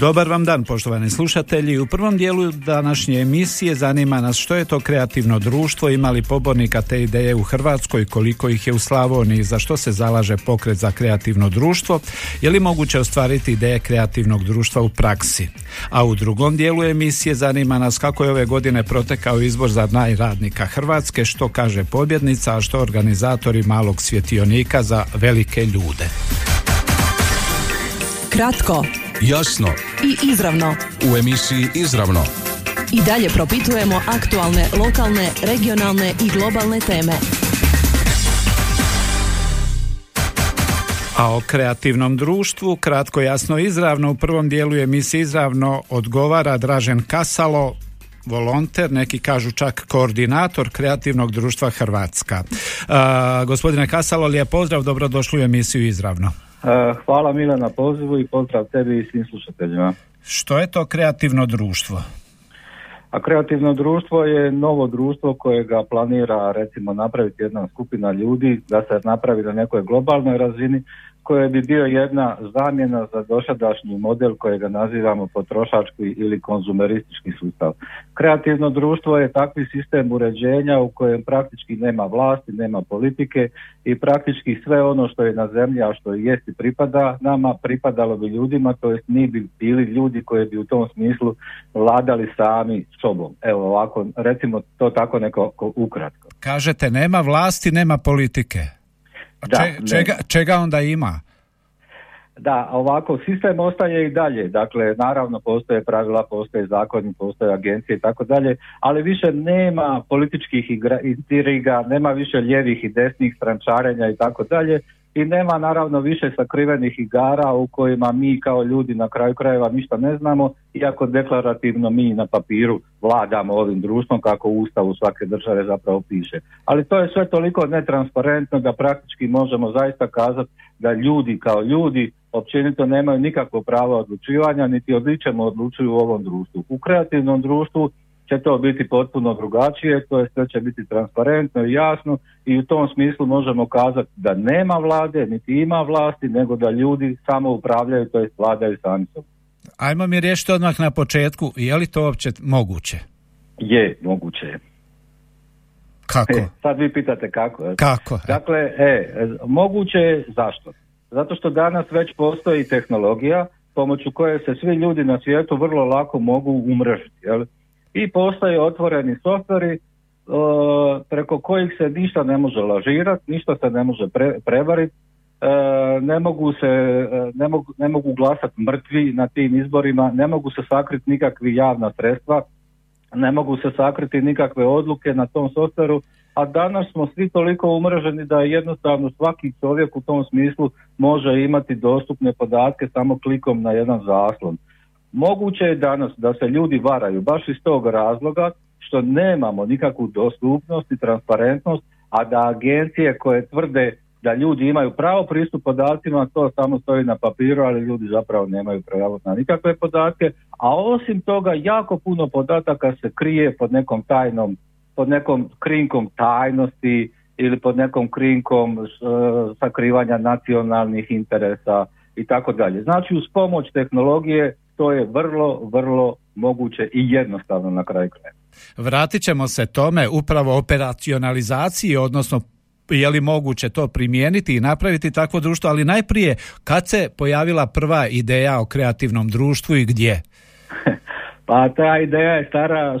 Dobar vam dan poštovani slušatelji. U prvom dijelu današnje emisije zanima nas što je to kreativno društvo, ima li pobornika te ideje u Hrvatskoj, koliko ih je u Slavoniji, za što se zalaže pokret za kreativno društvo, je li moguće ostvariti ideje kreativnog društva u praksi. A u drugom dijelu emisije zanima nas kako je ove godine protekao izbor za najradnika Hrvatske, što kaže pobjednica, a što organizatori malog svjetionika za velike ljude. Kratko Jasno i izravno. u emisiji Izravno. I dalje propitujemo aktualne, lokalne, regionalne i globalne teme. A o kreativnom društvu, kratko jasno izravno, u prvom dijelu emisije izravno odgovara Dražen Kasalo, volonter, neki kažu čak koordinator kreativnog društva Hrvatska. A, gospodine Kasalo, lijep pozdrav, dobrodošli u emisiju izravno. E, Hvala Mile na pozivu i pozdrav tebi i svim slušateljima. Što je to kreativno društvo? A kreativno društvo je novo društvo kojega planira recimo napraviti jedna skupina ljudi da se napravi na nekoj globalnoj razini koje bi bio jedna zamjena za dosadašnji model kojega nazivamo potrošački ili konzumeristički sustav. Kreativno društvo je takvi sistem uređenja u kojem praktički nema vlasti, nema politike i praktički sve ono što je na zemlji, a što jest i pripada nama, pripadalo bi ljudima, to jest mi bi bili ljudi koji bi u tom smislu vladali sami sobom. Evo ovako, recimo to tako neko ko- ukratko. Kažete, nema vlasti, nema politike. Da, če- čega, čega onda ima? Da, ovako, sistem ostaje i dalje, dakle, naravno postoje pravila, postoje zakoni, postoje agencije i tako dalje, ali više nema političkih igra, intriga, nema više lijevih i desnih strančarenja i tako dalje i nema naravno više sakrivenih igara u kojima mi kao ljudi na kraju krajeva ništa ne znamo, iako deklarativno mi na papiru vladamo ovim društvom kako u ustavu svake države zapravo piše. Ali to je sve toliko netransparentno da praktički možemo zaista kazati da ljudi kao ljudi općenito nemaju nikakvo pravo odlučivanja, niti o ničemu odlučuju u ovom društvu. U kreativnom društvu će to biti potpuno drugačije, to je sve će biti transparentno i jasno i u tom smislu možemo kazati da nema vlade, niti ima vlasti, nego da ljudi samo upravljaju, to jest vladaju sami sobom. Ajmo mi riješiti odmah na početku, je li to uopće moguće? Je, moguće je. Kako? E, sad vi pitate kako. je. Kako? Dakle, e, moguće je zašto? Zato što danas već postoji tehnologija pomoću koje se svi ljudi na svijetu vrlo lako mogu umrežiti. Jel? I postoje otvoreni softveri e, preko kojih se ništa ne može lažirati, ništa se ne može pre, prevariti, e, ne mogu se e, ne mogu, ne mogu glasati mrtvi na tim izborima, ne mogu se sakriti nikakvi javna sredstva, ne mogu se sakriti nikakve odluke na tom softveru, a danas smo svi toliko umreženi da jednostavno svaki čovjek u tom smislu može imati dostupne podatke samo klikom na jedan zaslon. Moguće je danas da se ljudi varaju baš iz tog razloga što nemamo nikakvu dostupnost i transparentnost, a da agencije koje tvrde da ljudi imaju pravo pristup podacima, to samo stoji na papiru, ali ljudi zapravo nemaju pravo na nikakve podatke, a osim toga jako puno podataka se krije pod nekom tajnom, pod nekom krinkom tajnosti ili pod nekom krinkom e, sakrivanja nacionalnih interesa i tako dalje. Znači uz pomoć tehnologije to je vrlo, vrlo moguće i jednostavno na kraju kraja. Vratit ćemo se tome upravo operacionalizaciji, odnosno je li moguće to primijeniti i napraviti takvo društvo, ali najprije kad se pojavila prva ideja o kreativnom društvu i gdje? Pa ta ideja je stara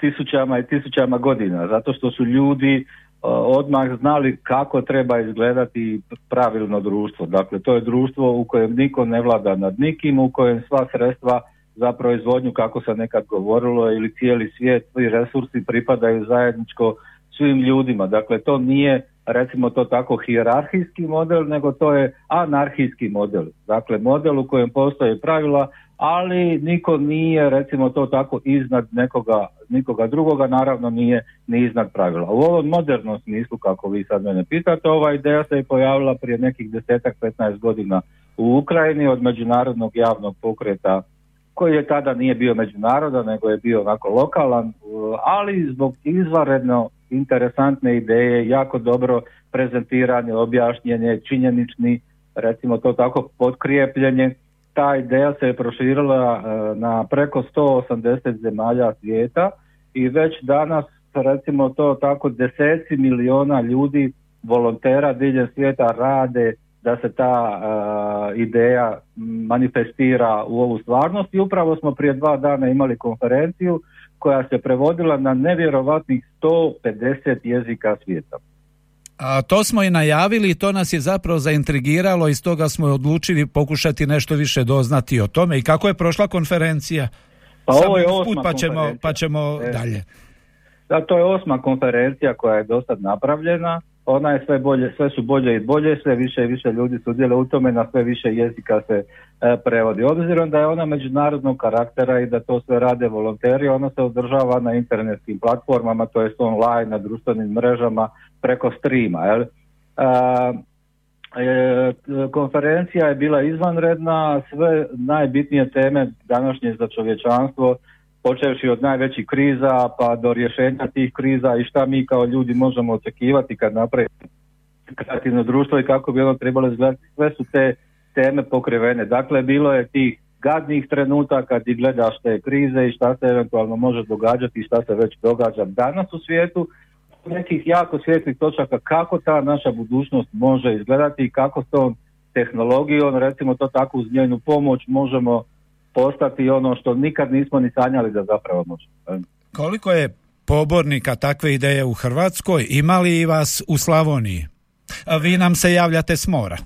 tisućama i tisućama godina, zato što su ljudi odmah znali kako treba izgledati pravilno društvo. Dakle, to je društvo u kojem niko ne vlada nad nikim, u kojem sva sredstva za proizvodnju, kako se nekad govorilo, ili cijeli svijet, svi resursi pripadaju zajedničko svim ljudima. Dakle, to nije recimo to tako hijerarhijski model, nego to je anarhijski model. Dakle, model u kojem postoje pravila, ali niko nije recimo to tako iznad nekoga, nikoga drugoga, naravno nije ni iznad pravila. U ovom modernom smislu, kako vi sad mene pitate, ova ideja se je pojavila prije nekih desetak, 15 godina u Ukrajini od međunarodnog javnog pokreta koji je tada nije bio međunarodan, nego je bio onako lokalan, ali zbog izvaredno interesantne ideje, jako dobro prezentiranje, objašnjenje, činjenični, recimo to tako, potkrijepljenje. Ta ideja se je proširila e, na preko 180 zemalja svijeta i već danas recimo to tako deseci miliona ljudi volontera diljem svijeta rade da se ta uh, ideja manifestira u ovu stvarnost i upravo smo prije dva dana imali konferenciju koja se prevodila na nevjerovatnih 150 jezika svijeta. A to smo i najavili i to nas je zapravo zaintrigiralo i stoga smo odlučili pokušati nešto više doznati o tome i kako je prošla konferencija. Pa ovo je osma pa ćemo, pa ćemo e. dalje. Da, to je osma konferencija koja je do sad napravljena ona je sve bolje, sve su bolje i bolje, sve više i više ljudi sudjele u tome, na sve više jezika se e, prevodi. Obzirom da je ona međunarodnog karaktera i da to sve rade volonteri, ona se održava na internetskim platformama, to jest online, na društvenim mrežama, preko streama. Jel? E, konferencija je bila izvanredna, sve najbitnije teme današnje za čovječanstvo počevši od najvećih kriza pa do rješenja tih kriza i šta mi kao ljudi možemo očekivati kad napravimo kreativno društvo i kako bi ono trebalo izgledati. Sve su te teme pokrivene. Dakle, bilo je tih gadnih trenutaka gdje gledaš te krize i šta se eventualno može događati i šta se već događa danas u svijetu, nekih jako svijetlih točaka kako ta naša budućnost može izgledati i kako s tom tehnologijom, recimo to tako uz njenu pomoć možemo postati ono što nikad nismo ni sanjali da zapravo možemo. Koliko je pobornika takve ideje u Hrvatskoj, imali i vas u Slavoniji? A vi nam se javljate s mora.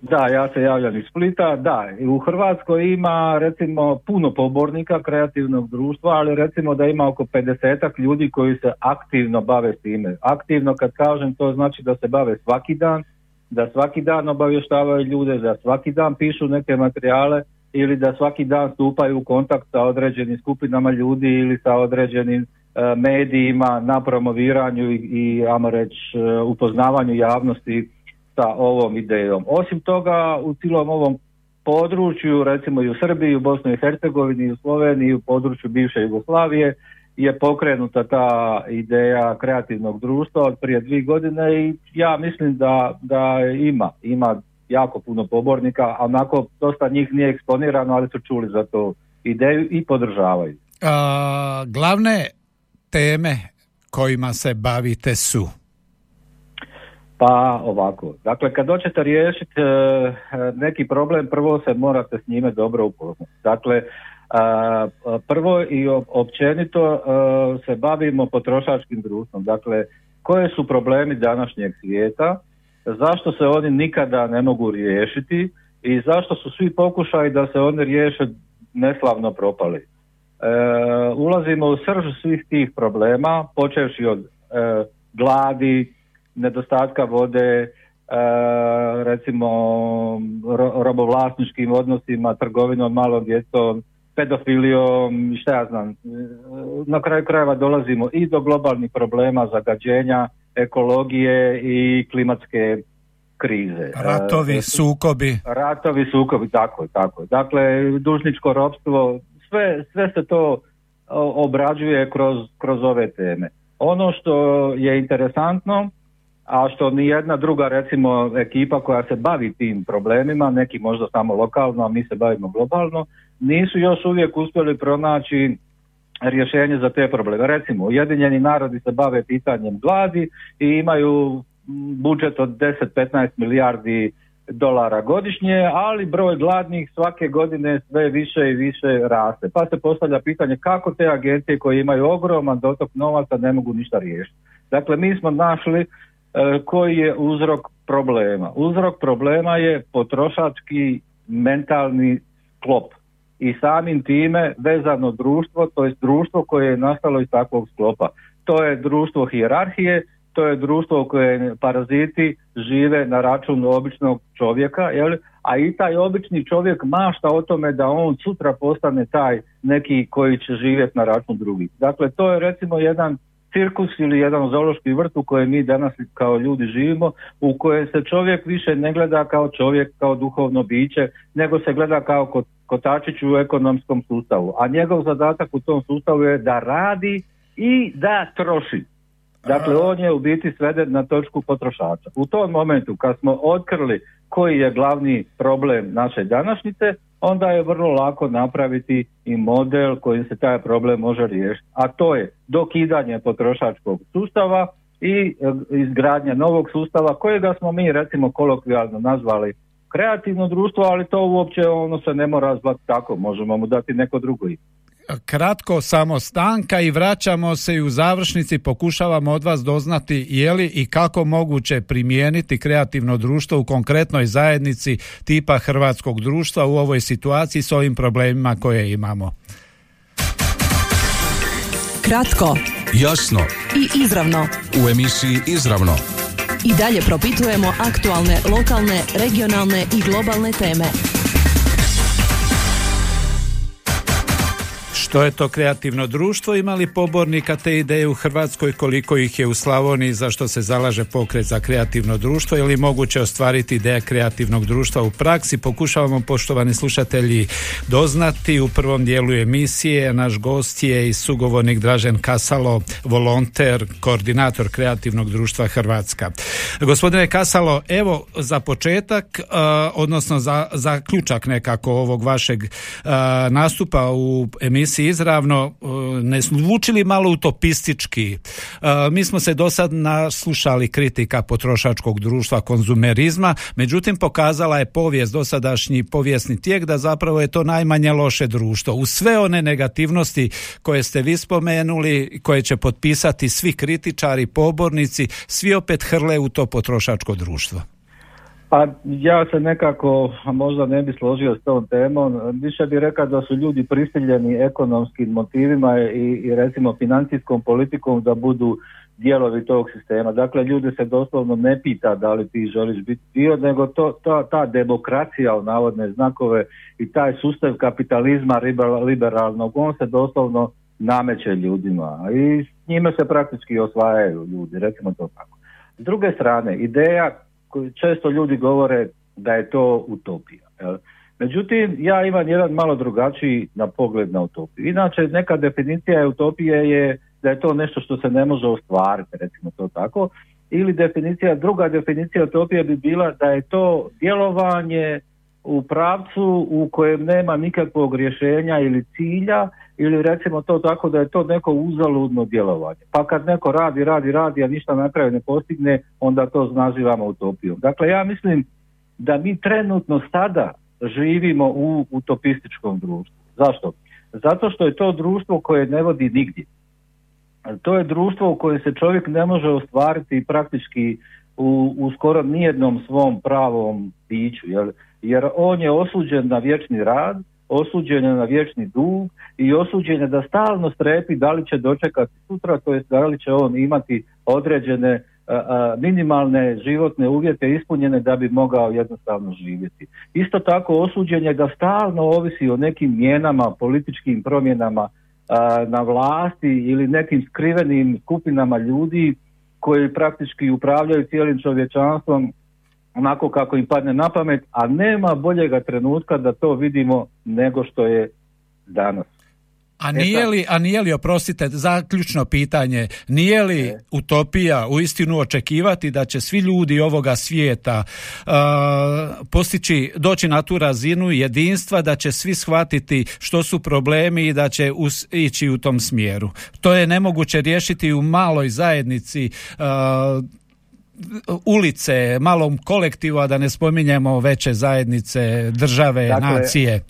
Da, ja se javljam iz Splita, da, u Hrvatskoj ima recimo puno pobornika kreativnog društva, ali recimo da ima oko 50 ljudi koji se aktivno bave s time. Aktivno kad kažem to znači da se bave svaki dan, da svaki dan obavještavaju ljude, da svaki dan pišu neke materijale, ili da svaki dan stupaju u kontakt sa određenim skupinama ljudi ili sa određenim e, medijima na promoviranju i, i ajmo reći e, upoznavanju javnosti sa ovom idejom. Osim toga u cijelom ovom području, recimo i u Srbiji, u Bosni i Hercegovini, u Sloveniji, u području bivše Jugoslavije je pokrenuta ta ideja kreativnog društva od prije dvije godine i ja mislim da, da ima, ima jako puno pobornika, a onako dosta njih nije eksponirano, ali su čuli za to ideju i podržavaju. A, glavne teme kojima se bavite su? Pa ovako, dakle kad doćete riješiti e, neki problem, prvo se morate s njime dobro upoznati. Dakle, e, prvo i općenito e, se bavimo potrošačkim društvom. Dakle, koje su problemi današnjeg svijeta, zašto se oni nikada ne mogu riješiti i zašto su svi pokušaji da se oni riješe neslavno propali. E, ulazimo u srž svih tih problema, počevši od e, gladi, nedostatka vode, e, recimo ro, robovlasničkim odnosima, trgovinom malom djecom, pedofilijom šta ja znam. E, na kraju krajeva dolazimo i do globalnih problema zagađenja, ekologije i klimatske krize. Ratovi, e, sukobi. Ratovi, sukobi, tako je, tako Dakle, dužničko ropstvo, sve, sve se to obrađuje kroz, kroz ove teme. Ono što je interesantno, a što ni jedna druga recimo ekipa koja se bavi tim problemima, neki možda samo lokalno, a mi se bavimo globalno, nisu još uvijek uspjeli pronaći rješenje za te probleme. Recimo, Ujedinjeni narodi se bave pitanjem gladi i imaju budžet od 10-15 milijardi dolara godišnje, ali broj gladnih svake godine sve više i više raste. Pa se postavlja pitanje kako te agencije koje imaju ogroman dotok novaca ne mogu ništa riješiti. Dakle, mi smo našli e, koji je uzrok problema. Uzrok problema je potrošački mentalni klop i samim time vezano društvo, to je društvo koje je nastalo iz takvog sklopa. To je društvo hijerarhije to je društvo u koje paraziti žive na račun običnog čovjeka, jel? a i taj obični čovjek mašta o tome da on sutra postane taj neki koji će živjeti na račun drugih. Dakle, to je recimo jedan cirkus ili jedan zoološki vrt u kojem mi danas kao ljudi živimo, u kojem se čovjek više ne gleda kao čovjek, kao duhovno biće, nego se gleda kao kotačić u ekonomskom sustavu. A njegov zadatak u tom sustavu je da radi i da troši. Dakle, on je u biti sveden na točku potrošača. U tom momentu kad smo otkrili koji je glavni problem naše današnjice, onda je vrlo lako napraviti i model kojim se taj problem može riješiti. A to je dokidanje potrošačkog sustava i e, izgradnja novog sustava kojega smo mi recimo kolokvijalno nazvali kreativno društvo, ali to uopće ono se ne mora zvati tako, možemo mu dati neko drugo ime kratko samo stanka i vraćamo se i u završnici pokušavamo od vas doznati je li i kako moguće primijeniti kreativno društvo u konkretnoj zajednici tipa hrvatskog društva u ovoj situaciji s ovim problemima koje imamo. Kratko, jasno i izravno. U emisiji Izravno i dalje propitujemo aktualne, lokalne, regionalne i globalne teme. Što je to kreativno društvo? Imali pobornika te ideje u Hrvatskoj? Koliko ih je u Slavoniji? Zašto se zalaže pokret za kreativno društvo? Je li moguće ostvariti ideja kreativnog društva u praksi? Pokušavamo, poštovani slušatelji, doznati. U prvom dijelu emisije naš gost je i sugovornik Dražen Kasalo, volonter, koordinator kreativnog društva Hrvatska. Gospodine Kasalo, evo za početak, uh, odnosno za, ključak nekako ovog vašeg uh, nastupa u emisiji izravno e, ne zvučili malo utopistički. E, mi smo se do sad naslušali kritika potrošačkog društva konzumerizma, međutim pokazala je povijest, dosadašnji povijesni tijek da zapravo je to najmanje loše društvo. U sve one negativnosti koje ste vi spomenuli, koje će potpisati svi kritičari, pobornici, svi opet hrle u to potrošačko društvo. Pa ja se nekako možda ne bi složio s tom temom, više bih rekao da su ljudi prisiljeni ekonomskim motivima i, i recimo financijskom politikom da budu dijelovi tog sistema. Dakle, ljudi se doslovno ne pita da li ti želiš biti dio, nego to, ta, ta demokracija u navodne znakove i taj sustav kapitalizma liberalnog, on se doslovno nameće ljudima i s njime se praktički osvajaju ljudi, recimo to tako. S druge strane, ideja često ljudi govore da je to utopija. Međutim, ja imam jedan malo drugačiji na pogled na utopiju. Inače, neka definicija utopije je da je to nešto što se ne može ostvariti, recimo to tako. Ili definicija, druga definicija utopije bi bila da je to djelovanje u pravcu u kojem nema nikakvog rješenja ili cilja ili recimo to tako da je to neko uzaludno djelovanje. Pa kad neko radi, radi, radi, a ništa na kraju ne postigne, onda to nazivamo utopijom. Dakle, ja mislim da mi trenutno sada živimo u utopističkom društvu. Zašto? Zato što je to društvo koje ne vodi nigdje. To je društvo u kojem se čovjek ne može ostvariti praktički u, u skoro nijednom svom pravom biću. Jer, jer on je osuđen na vječni rad, osuđen je na vječni dug i osuđen je da stalno strepi da li će dočekati sutra, to jest da li će on imati određene minimalne životne uvjete ispunjene da bi mogao jednostavno živjeti. Isto tako osuđen je da stalno ovisi o nekim mjenama, političkim promjenama na vlasti ili nekim skrivenim skupinama ljudi koji praktički upravljaju cijelim čovječanstvom onako kako im padne na pamet, a nema boljega trenutka da to vidimo nego što je danas. A e nije li, a nije li, oprostite, zaključno pitanje, nije li e. utopija u istinu očekivati da će svi ljudi ovoga svijeta uh, postići, doći na tu razinu jedinstva, da će svi shvatiti što su problemi i da će ići u tom smjeru. To je nemoguće riješiti u maloj zajednici ulice, malom kolektivu, a da ne spominjemo veće zajednice, države, dakle, nacije.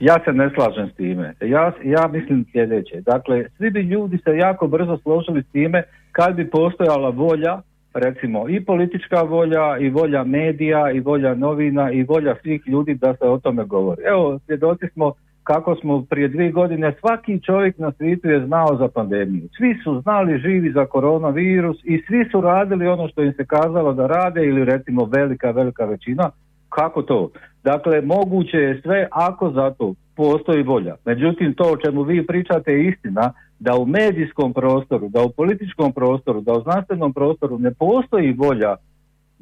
Ja se ne slažem s time. Ja, ja mislim sljedeće. Dakle, svi bi ljudi se jako brzo složili s time kad bi postojala volja, recimo i politička volja, i volja medija, i volja novina, i volja svih ljudi da se o tome govori. Evo, svjedoci smo kako smo prije dvije godine, svaki čovjek na svijetu je znao za pandemiju. Svi su znali živi za koronavirus i svi su radili ono što im se kazalo da rade ili recimo velika, velika većina. Kako to? Dakle, moguće je sve ako za to postoji volja. Međutim, to o čemu vi pričate je istina da u medijskom prostoru, da u političkom prostoru, da u znanstvenom prostoru ne postoji volja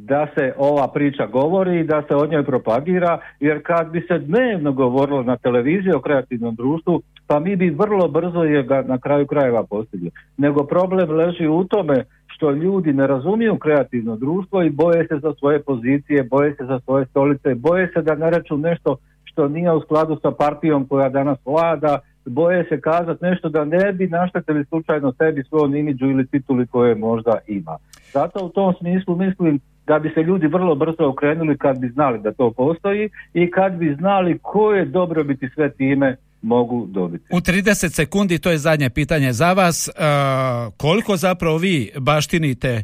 da se ova priča govori i da se o njoj propagira, jer kad bi se dnevno govorilo na televiziji o kreativnom društvu, pa mi bi vrlo brzo je ga na kraju krajeva postigli. Nego problem leži u tome što ljudi ne razumiju kreativno društvo i boje se za svoje pozicije, boje se za svoje stolice, boje se da ne reču nešto što nije u skladu sa partijom koja danas vlada, boje se kazati nešto da ne bi naštetili slučajno sebi svojom imidžu ili tituli koje možda ima. Zato u tom smislu mislim da bi se ljudi vrlo brzo okrenuli kad bi znali da to postoji i kad bi znali koje dobrobiti sve time mogu dobiti. U 30 sekundi, to je zadnje pitanje za vas, e, koliko zapravo vi baštinite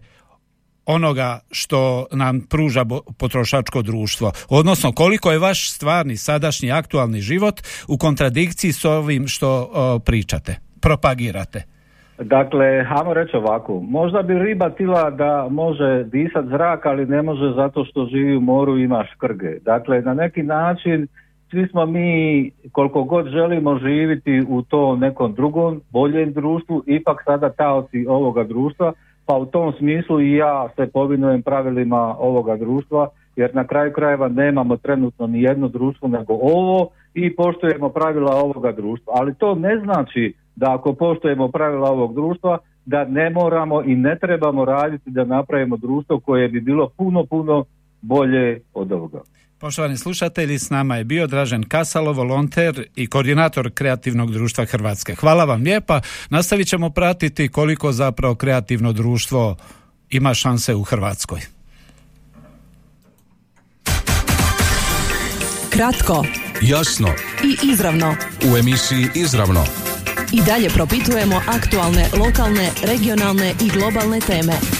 onoga što nam pruža potrošačko društvo, odnosno koliko je vaš stvarni sadašnji aktualni život u kontradikciji s ovim što pričate, propagirate? Dakle, hajmo reći ovako, možda bi riba tila da može disat zrak, ali ne može zato što živi u moru i ima škrge. Dakle, na neki način svi smo mi, koliko god želimo živiti u tom nekom drugom, boljem društvu, ipak sada taoci ovoga društva, pa u tom smislu i ja se povinujem pravilima ovoga društva, jer na kraju krajeva nemamo trenutno ni jedno društvo nego ovo i poštujemo pravila ovoga društva. Ali to ne znači da ako poštujemo pravila ovog društva, da ne moramo i ne trebamo raditi da napravimo društvo koje bi bilo puno, puno bolje od ovoga. Poštovani slušatelji, s nama je bio Dražen Kasalo, volonter i koordinator Kreativnog društva Hrvatske. Hvala vam lijepa. Nastavit ćemo pratiti koliko zapravo kreativno društvo ima šanse u Hrvatskoj. Kratko, jasno i izravno. U emisiji Izravno i dalje propitujemo aktualne, lokalne, regionalne i globalne teme.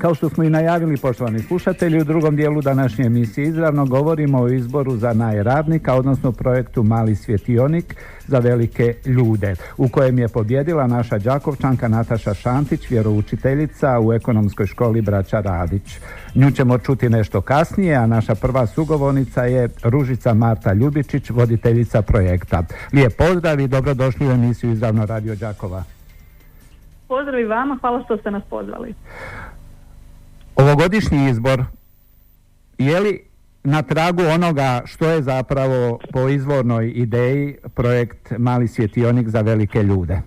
Kao što smo i najavili, poštovani slušatelji, u drugom dijelu današnje emisije izravno govorimo o izboru za najradnika, odnosno projektu Mali svjetionik za velike ljude, u kojem je pobjedila naša Đakovčanka Nataša Šantić, vjeroučiteljica u ekonomskoj školi Braća Radić. Nju ćemo čuti nešto kasnije, a naša prva sugovornica je Ružica Marta Ljubičić, voditeljica projekta. Lijep pozdrav i dobrodošli u emisiju Izravno Radio Đakova. Pozdrav i vama, hvala što ste nas pozvali. Ovogodišnji izbor je li na tragu onoga što je zapravo po izvornoj ideji projekt Mali svjetionik za velike ljude?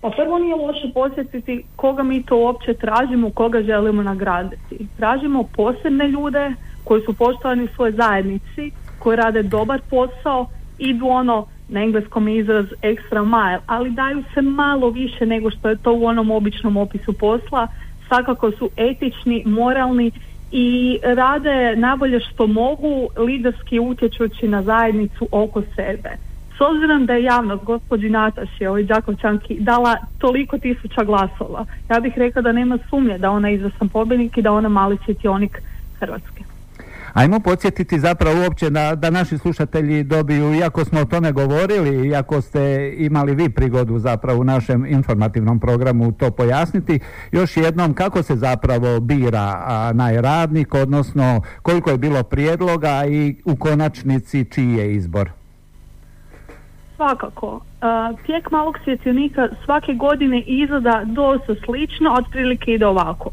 Pa prvo nije loše posjetiti koga mi to uopće tražimo, koga želimo nagraditi. Tražimo posebne ljude koji su poštovani u svojoj zajednici, koji rade dobar posao, idu ono na engleskom izraz extra mile, ali daju se malo više nego što je to u onom običnom opisu posla, svakako su etični, moralni i rade najbolje što mogu liderski utječući na zajednicu oko sebe. S obzirom da je javnost gospođi Nataši, ovoj Đakovčanki, dala toliko tisuća glasova, ja bih rekla da nema sumnje da ona izvrstan pobjednik i da ona mali svjetionik Hrvatske. Ajmo podsjetiti zapravo uopće da, da naši slušatelji dobiju, iako smo o tome govorili, iako ste imali vi prigodu zapravo u našem informativnom programu to pojasniti, još jednom kako se zapravo bira najradnik, odnosno koliko je bilo prijedloga i u konačnici čiji je izbor? Svakako. tijek malog svjetionika svake godine izgleda dosta slično, otprilike ide ovako.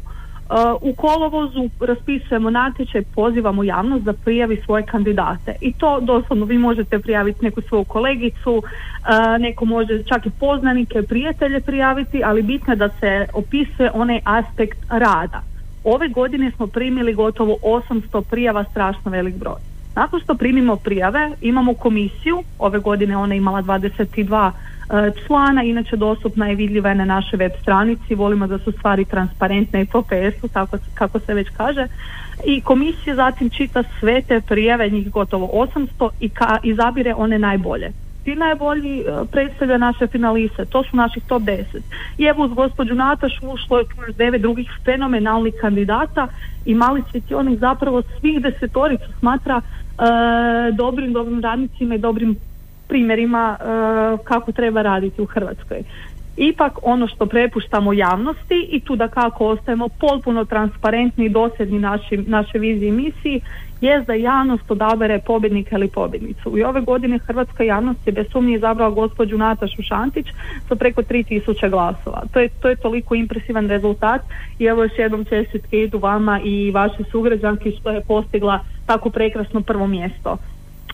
U kolovozu raspisujemo natječaj, pozivamo javnost da prijavi svoje kandidate i to doslovno vi možete prijaviti neku svoju kolegicu, neko može čak i poznanike, prijatelje prijaviti, ali bitno je da se opisuje onaj aspekt rada. Ove godine smo primili gotovo 800 prijava, strašno velik broj. Nakon što primimo prijave, imamo komisiju, ove godine ona imala 22 E, člana, inače dostupna je vidljiva je na našoj web stranici, volimo da su stvari transparentne i po PS-u, tako, kako se već kaže. I komisija zatim čita sve te prijave, njih gotovo 800 i ka, izabire one najbolje. ti najbolji e, predstavlja naše finaliste, to su naših top 10. I evo uz gospođu Natašu ušlo je još devet drugih fenomenalnih kandidata i mali svjetionik zapravo svih desetorica smatra e, dobrim, dobrim radnicima i dobrim primjerima e, kako treba raditi u Hrvatskoj. Ipak ono što prepuštamo javnosti i tu da kako ostajemo potpuno transparentni i dosljedni našim, naše viziji i misiji je da javnost odabere pobjednika ili pobjednicu. I ove godine hrvatska javnost je bez sumnje izabrala gospođu Natašu Šantić sa preko 3000 glasova. To je, to je toliko impresivan rezultat i evo još jednom čestitke idu vama i vaše sugrađanki što je postigla tako prekrasno prvo mjesto.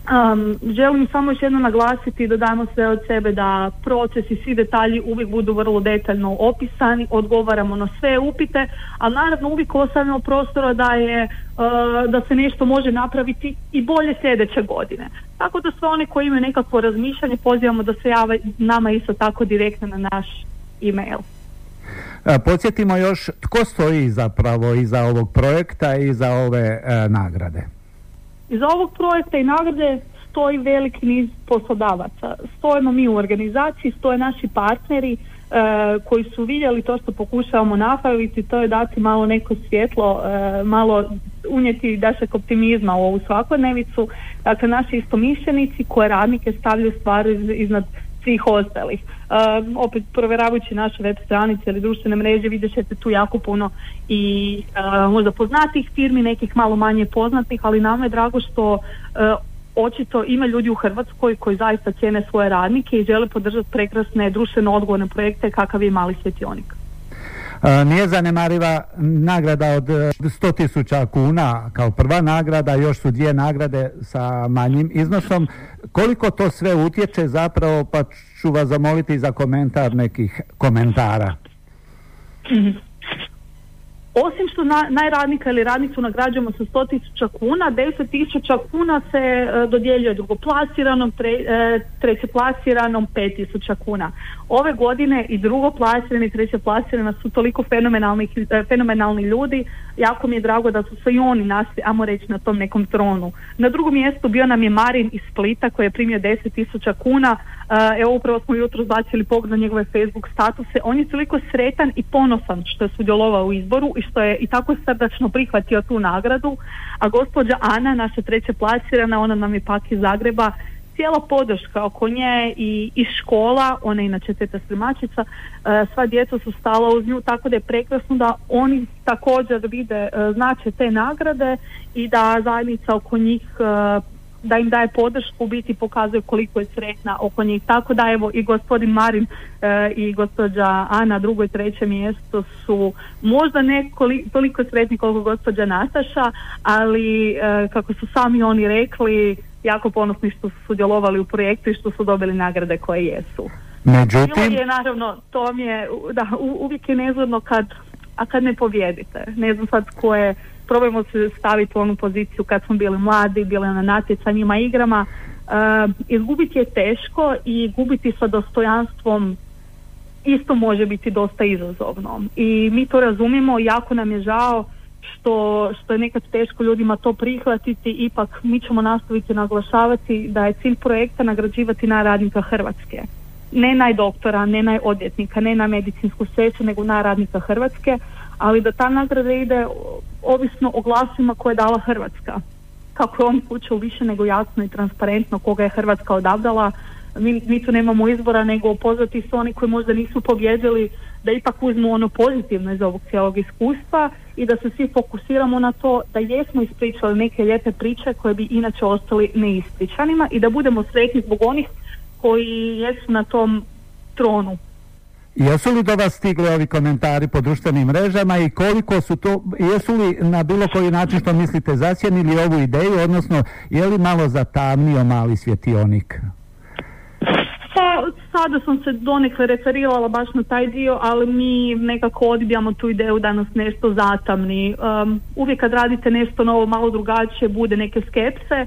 Um, želim samo još jedno naglasiti da damo sve od sebe da proces i svi detalji uvijek budu vrlo detaljno opisani, odgovaramo na sve upite, a naravno uvijek ostavljamo prostora da je uh, da se nešto može napraviti i bolje sljedeće godine. Tako da sve one koji imaju nekakvo razmišljanje pozivamo da se jave nama isto tako direktno na naš e-mail. E, podsjetimo još tko stoji zapravo iza ovog projekta i za ove e, nagrade. Iza ovog projekta i nagrade stoji veliki niz poslodavaca. Stojimo mi u organizaciji, stoje naši partneri e, koji su vidjeli to što pokušavamo napraviti, to je dati malo neko svjetlo, e, malo unijeti dašak optimizma u ovu svakodnevicu. Dakle, naši istomišljenici koje radnike stavljaju stvari iznad svih ostalih. Uh, opet provjeravajući naše web stranice ili društvene mreže vidjet ćete tu jako puno i uh, možda poznatih firmi, nekih malo manje poznatih, ali nama je drago što uh, očito ima ljudi u Hrvatskoj koji zaista cijene svoje radnike i žele podržati prekrasne društveno odgovorne projekte kakav je mali svjetionik. Nije zanemariva nagrada od 100 tisuća kuna kao prva nagrada, još su dvije nagrade sa manjim iznosom. Koliko to sve utječe zapravo, pa ću vas zamoliti za komentar nekih komentara. Mhm. Osim što na, najradnika ili radnicu nagrađujemo sa 100.000 kuna, 10.000 kuna se e, dodjeljuje drugoplasiranom, tre, e, trećeplasiranom 5.000 kuna. Ove godine i drugoplasirani i trećeplasirana su toliko e, fenomenalni ljudi, jako mi je drago da su se i oni našli, amo reći, na tom nekom tronu. Na drugom mjestu bio nam je Marin iz Splita koji je primio 10.000 kuna, e, evo upravo smo jutro zbacili pogled na njegove Facebook statuse, on je toliko sretan i ponosan što je sudjelovao u izboru i što je i tako srdačno prihvatio tu nagradu, a gospođa Ana, naša treća plasirana, ona nam je pak iz Zagreba, cijela podrška oko nje i iz škola, ona inače teta slimačica, e, sva djeca su stala uz nju, tako da je prekrasno da oni također vide e, znače te nagrade i da zajednica oko njih e, da im daje podršku, biti pokazuje koliko je sretna oko njih. Tako da evo i gospodin Marin e, i gospođa Ana drugo i treće mjesto su možda ne toliko sretni koliko gospođa Nataša, ali e, kako su sami oni rekli, jako ponosni što su sudjelovali u projektu i što su dobili nagrade koje jesu. Međutim... je naravno, to mi je, da, uvijek je nezgodno kad, a kad ne pobjedite. Ne znam sad ko je probajmo se staviti u onu poziciju kad smo bili mladi, bili na natjecanjima, igrama. Uh, izgubiti je teško i gubiti sa dostojanstvom isto može biti dosta izazovno. I mi to razumijemo, jako nam je žao što, što je nekad teško ljudima to prihvatiti, ipak mi ćemo nastaviti naglašavati da je cilj projekta nagrađivati na radnika Hrvatske. Ne najdoktora, ne najodjetnika, ne na medicinsku sestru, nego na radnika Hrvatske, ali da ta nagrada ide ovisno o glasima koje je dala Hrvatska. Kako je on slučaju više nego jasno i transparentno koga je Hrvatska odabrala, mi, mi tu nemamo izbora nego pozvati se oni koji možda nisu pobjedili da ipak uzmu ono pozitivno iz ovog cijelog iskustva i da se svi fokusiramo na to da jesmo ispričali neke lijepe priče koje bi inače ostali neispričanima i da budemo sretni zbog onih koji jesu na tom tronu Jesu li do vas stigli ovi komentari po društvenim mrežama i koliko su to, jesu li na bilo koji način što mislite zasjenili ovu ideju, odnosno je li malo zatamnio mali svjetionik? Pa sada sam se donekle referirala baš na taj dio, ali mi nekako odbijamo tu ideju da nas nešto zatamni. Um, uvijek kad radite nešto novo, malo drugačije, bude neke skepse,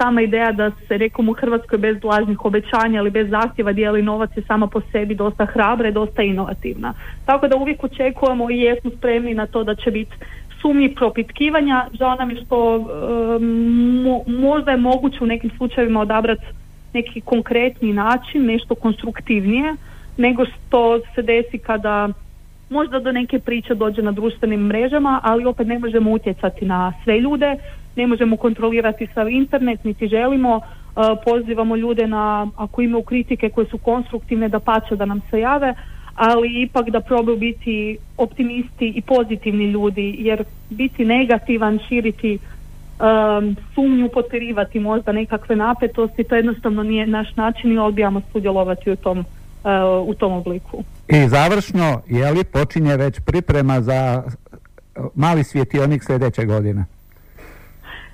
sama ideja da se rekom u Hrvatskoj bez lažnih obećanja ili bez zahtjeva dijeli novac je sama po sebi dosta hrabra i dosta inovativna. Tako da uvijek očekujemo i jesmo spremni na to da će biti sumnji propitkivanja. Žao nam je što možda je moguće u nekim slučajevima odabrati neki konkretni način, nešto konstruktivnije nego što se desi kada možda do neke priče dođe na društvenim mrežama, ali opet ne možemo utjecati na sve ljude, ne možemo kontrolirati sav internet, niti želimo, uh, pozivamo ljude na, ako imaju kritike koje su konstruktivne, da pače da nam se jave, ali ipak da probaju biti optimisti i pozitivni ljudi, jer biti negativan, širiti um, sumnju, potjerivati možda nekakve napetosti, to jednostavno nije naš način i odbijamo sudjelovati u tom, uh, u tom obliku. I završno, je li počinje već priprema za mali svjetionik sljedeće godine?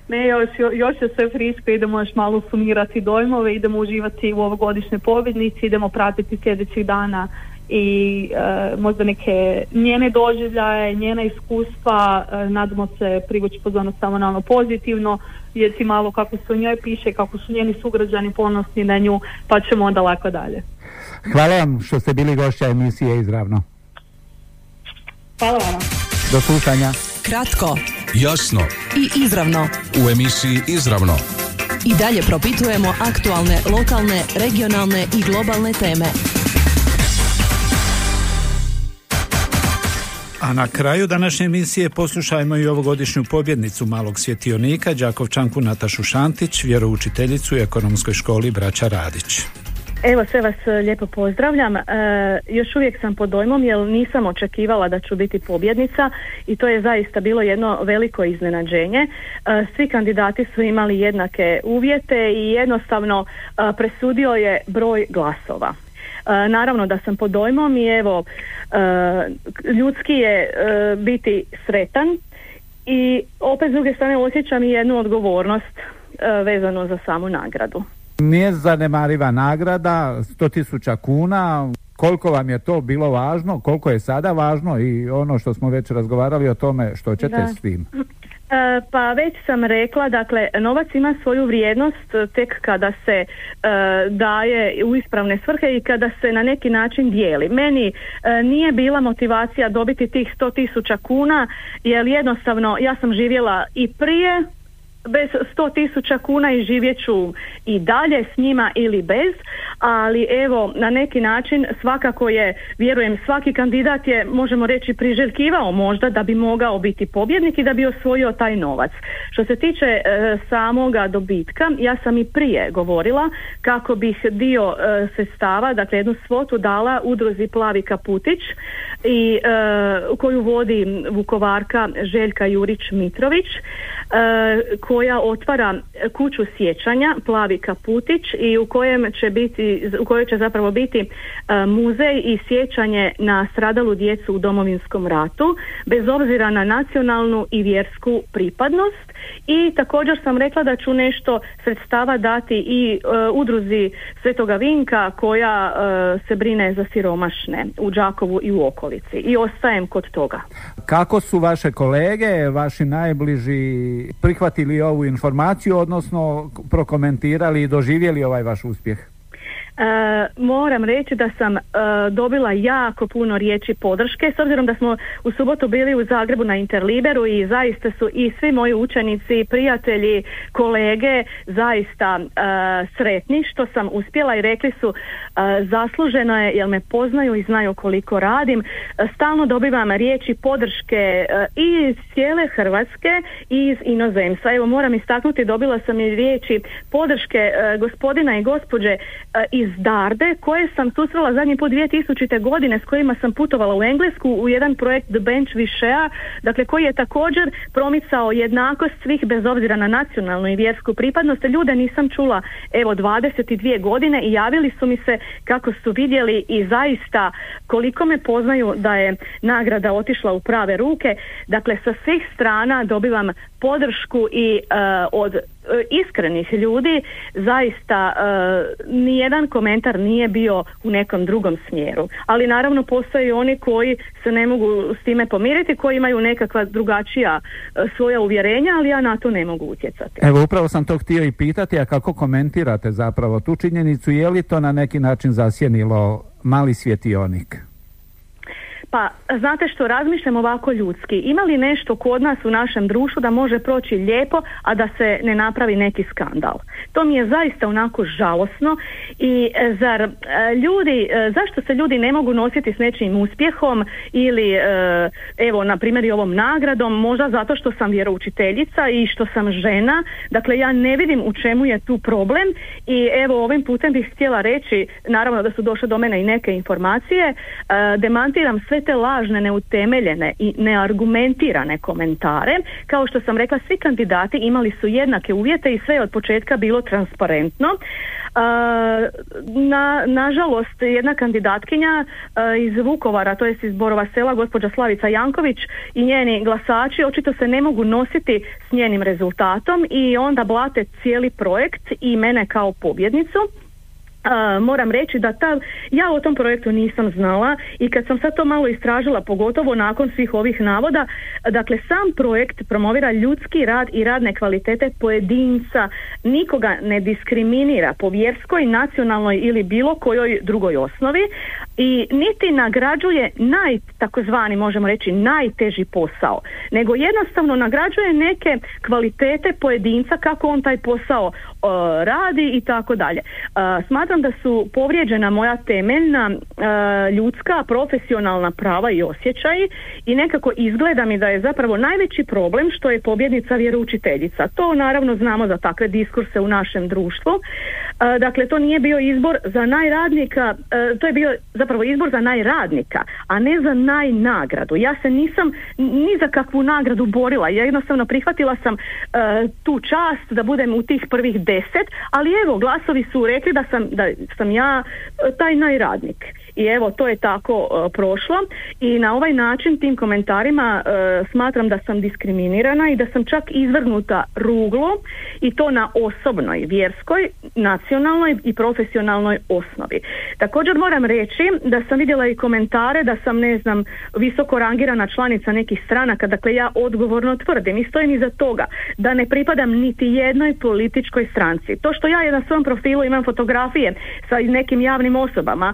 Ne, još, još je sve friško, idemo još malo sumirati dojmove, idemo uživati u ovogodišnjoj pobjednici, idemo pratiti sljedećih dana i e, možda neke njene doživljaje, njena iskustva, e, nadamo se privući pozornost samo na ono pozitivno, vidjeti malo kako se o njoj piše, kako su njeni sugrađani ponosni na nju, pa ćemo onda lako dalje. Hvala vam što ste bili gošća emisije Izravno. Hvala vam. Do slušanja. Kratko, Jasno i izravno. u emisiji Izravno. I dalje propitujemo aktualne, lokalne, regionalne i globalne teme. A na kraju današnje emisije poslušajmo i ovogodišnju pobjednicu malog svjetionika, Đakovčanku Natašu Šantić, vjeroučiteljicu u ekonomskoj školi Braća Radić. Evo sve vas e, lijepo pozdravljam. E, još uvijek sam pod dojmom jer nisam očekivala da ću biti pobjednica i to je zaista bilo jedno veliko iznenađenje. E, svi kandidati su imali jednake uvjete i jednostavno e, presudio je broj glasova. E, naravno da sam pod dojmom i evo e, ljudski je biti sretan i opet s druge strane osjećam i jednu odgovornost vezano za samu nagradu. Nije zanemariva nagrada, 100.000 kuna, koliko vam je to bilo važno, koliko je sada važno i ono što smo već razgovarali o tome što ćete Da. s tim. E, Pa već sam rekla, dakle, novac ima svoju vrijednost tek kada se e, daje u ispravne svrhe i kada se na neki način dijeli. Meni e, nije bila motivacija dobiti tih 100 tisuća kuna, jer jednostavno ja sam živjela i prije bez 100 tisuća kuna i živjet ću i dalje s njima ili bez, ali evo na neki način svakako je, vjerujem svaki kandidat je možemo reći priželjkivao možda da bi mogao biti pobjednik i da bi osvojio taj novac. Što se tiče e, samoga dobitka, ja sam i prije govorila kako bih dio e, sredstava, dakle jednu svotu dala udruzi Plavi Kaputić i e, koju vodi Vukovarka Željka Jurić Mitrović koja otvara kuću sjećanja Plavi Kaputić i u kojem će biti u kojoj će zapravo biti e, muzej i sjećanje na stradalu djecu u Domovinskom ratu bez obzira na nacionalnu i vjersku pripadnost i također sam rekla da ću nešto sredstava dati i e, udruzi Svetoga Vinka koja e, se brine za siromašne u Đakovu i u okolici i ostajem kod toga. Kako su vaše kolege, vaši najbliži prihvatili ovu informaciju, odnosno prokomentirali i doživjeli ovaj vaš uspjeh? E, moram reći da sam e, dobila jako puno riječi podrške s obzirom da smo u subotu bili u Zagrebu na Interliberu i zaista su i svi moji učenici, prijatelji, kolege zaista e, sretni što sam uspjela i rekli su e, zasluženo je jer me poznaju i znaju koliko radim. Stalno dobivam riječi podrške i iz cijele Hrvatske i iz inozemstva. Evo moram istaknuti, dobila sam i riječi podrške gospodina i gospođe e, iz Darde koje sam susrela zadnji put 2000. godine s kojima sam putovala u Englesku u jedan projekt The Bench Višea, dakle koji je također promicao jednakost svih bez obzira na nacionalnu i vjersku pripadnost. Ljude nisam čula evo 22 godine i javili su mi se kako su vidjeli i zaista koliko me poznaju da je nagrada otišla u prave ruke. Dakle, sa svih strana dobivam podršku i e, od e, iskrenih ljudi zaista e, nijedan komentar nije bio u nekom drugom smjeru. Ali naravno postoje i oni koji se ne mogu s time pomiriti, koji imaju nekakva drugačija svoja uvjerenja, ali ja na to ne mogu utjecati. Evo upravo sam to htio i pitati, a kako komentirate zapravo tu činjenicu, je li to na neki način zasjenilo mali svjetionik? Pa znate što, razmišljam ovako ljudski. Ima li nešto kod nas u našem društvu da može proći lijepo, a da se ne napravi neki skandal? To mi je zaista onako žalosno i e, zar e, ljudi, e, zašto se ljudi ne mogu nositi s nečim uspjehom ili evo na primjer i ovom nagradom, možda zato što sam vjeroučiteljica i što sam žena, dakle ja ne vidim u čemu je tu problem i evo ovim putem bih htjela reći, naravno da su došle do mene i neke informacije, demantiram sve te lažne, neutemeljene i neargumentirane komentare. Kao što sam rekla, svi kandidati imali su jednake uvjete i sve je od početka bilo transparentno. Na, nažalost, jedna kandidatkinja iz Vukovara, to jest iz Borova sela, gospođa Slavica Janković i njeni glasači očito se ne mogu nositi s njenim rezultatom i onda blate cijeli projekt i mene kao pobjednicu moram reći da ta, ja o tom projektu nisam znala i kad sam sad to malo istražila, pogotovo nakon svih ovih navoda, dakle sam projekt promovira ljudski rad i radne kvalitete pojedinca, nikoga ne diskriminira po vjerskoj, nacionalnoj ili bilo kojoj drugoj osnovi i niti nagrađuje naj, takozvani možemo reći najteži posao, nego jednostavno nagrađuje neke kvalitete pojedinca kako on taj posao radi i tako dalje. Smatram da su povrijeđena moja temeljna e, ljudska, profesionalna prava i osjećaji i nekako izgleda mi da je zapravo najveći problem što je pobjednica vjeroučiteljica. To naravno znamo za takve diskurse u našem društvu. E, dakle, to nije bio izbor za najradnika, e, to je bio zapravo izbor za najradnika, a ne za najnagradu. Ja se nisam ni za kakvu nagradu borila. Ja jednostavno prihvatila sam tu čast da budem u tih prvih deset, ali evo, glasovi su rekli da sam, da sam ja e, taj najradnik i evo to je tako e, prošlo i na ovaj način tim komentarima e, smatram da sam diskriminirana i da sam čak izvrgnuta ruglu i to na osobnoj, vjerskoj, nacionalnoj i profesionalnoj osnovi. Također moram reći da sam vidjela i komentare da sam ne znam visoko rangirana članica nekih stranaka, dakle ja odgovorno tvrdim i stojim iza toga da ne pripadam niti jednoj političkoj stranci. To što ja na svom profilu imam fotografije sa nekim javnim osobama,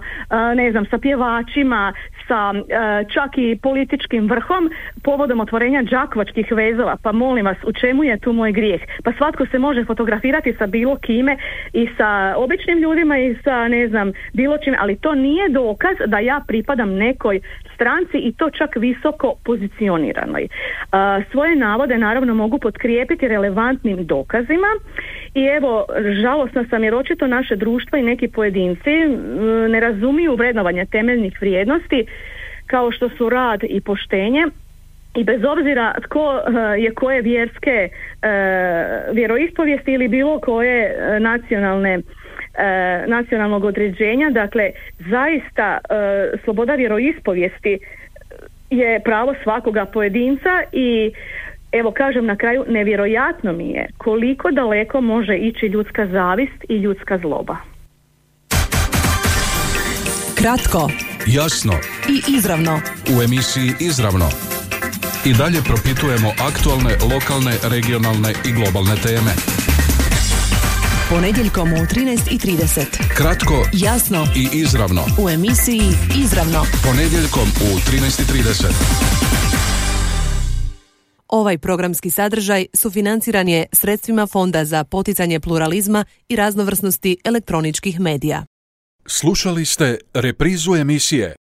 ne znam, sa pjevačima, sa čak i političkim vrhom povodom otvorenja đakovačkih vezova. Pa molim vas, u čemu je tu moj grijeh? Pa svatko se može fotografirati sa bilo kime i sa običnim ljudima i sa ne znam bilo čim, ali to nije dokaz da ja pripadam nekoj stranci i to čak visoko pozicioniranoj. Svoje navode naravno mogu potkrijepiti relevantnim dokazima i evo žalosna sam jer očito naše društvo i neki pojedinci ne razumiju vrednovanje temeljnih vrijednosti kao što su rad i poštenje i bez obzira tko je koje vjerske vjeroispovijesti ili bilo koje nacionalne nacionalnog određenja dakle zaista sloboda vjeroispovijesti je pravo svakoga pojedinca i evo kažem na kraju nevjerojatno mi je koliko daleko može ići ljudska zavist i ljudska zloba. Kratko, jasno i izravno. U emisiji Izravno i dalje propitujemo aktualne, lokalne, regionalne i globalne teme. Ponedjeljkom u 13.30. Kratko, jasno i izravno. U emisiji Izravno. Ponedjeljkom u 13.30. Ovaj programski sadržaj sufinanciran je sredstvima Fonda za poticanje pluralizma i raznovrsnosti elektroničkih medija. Slušali ste reprizu emisije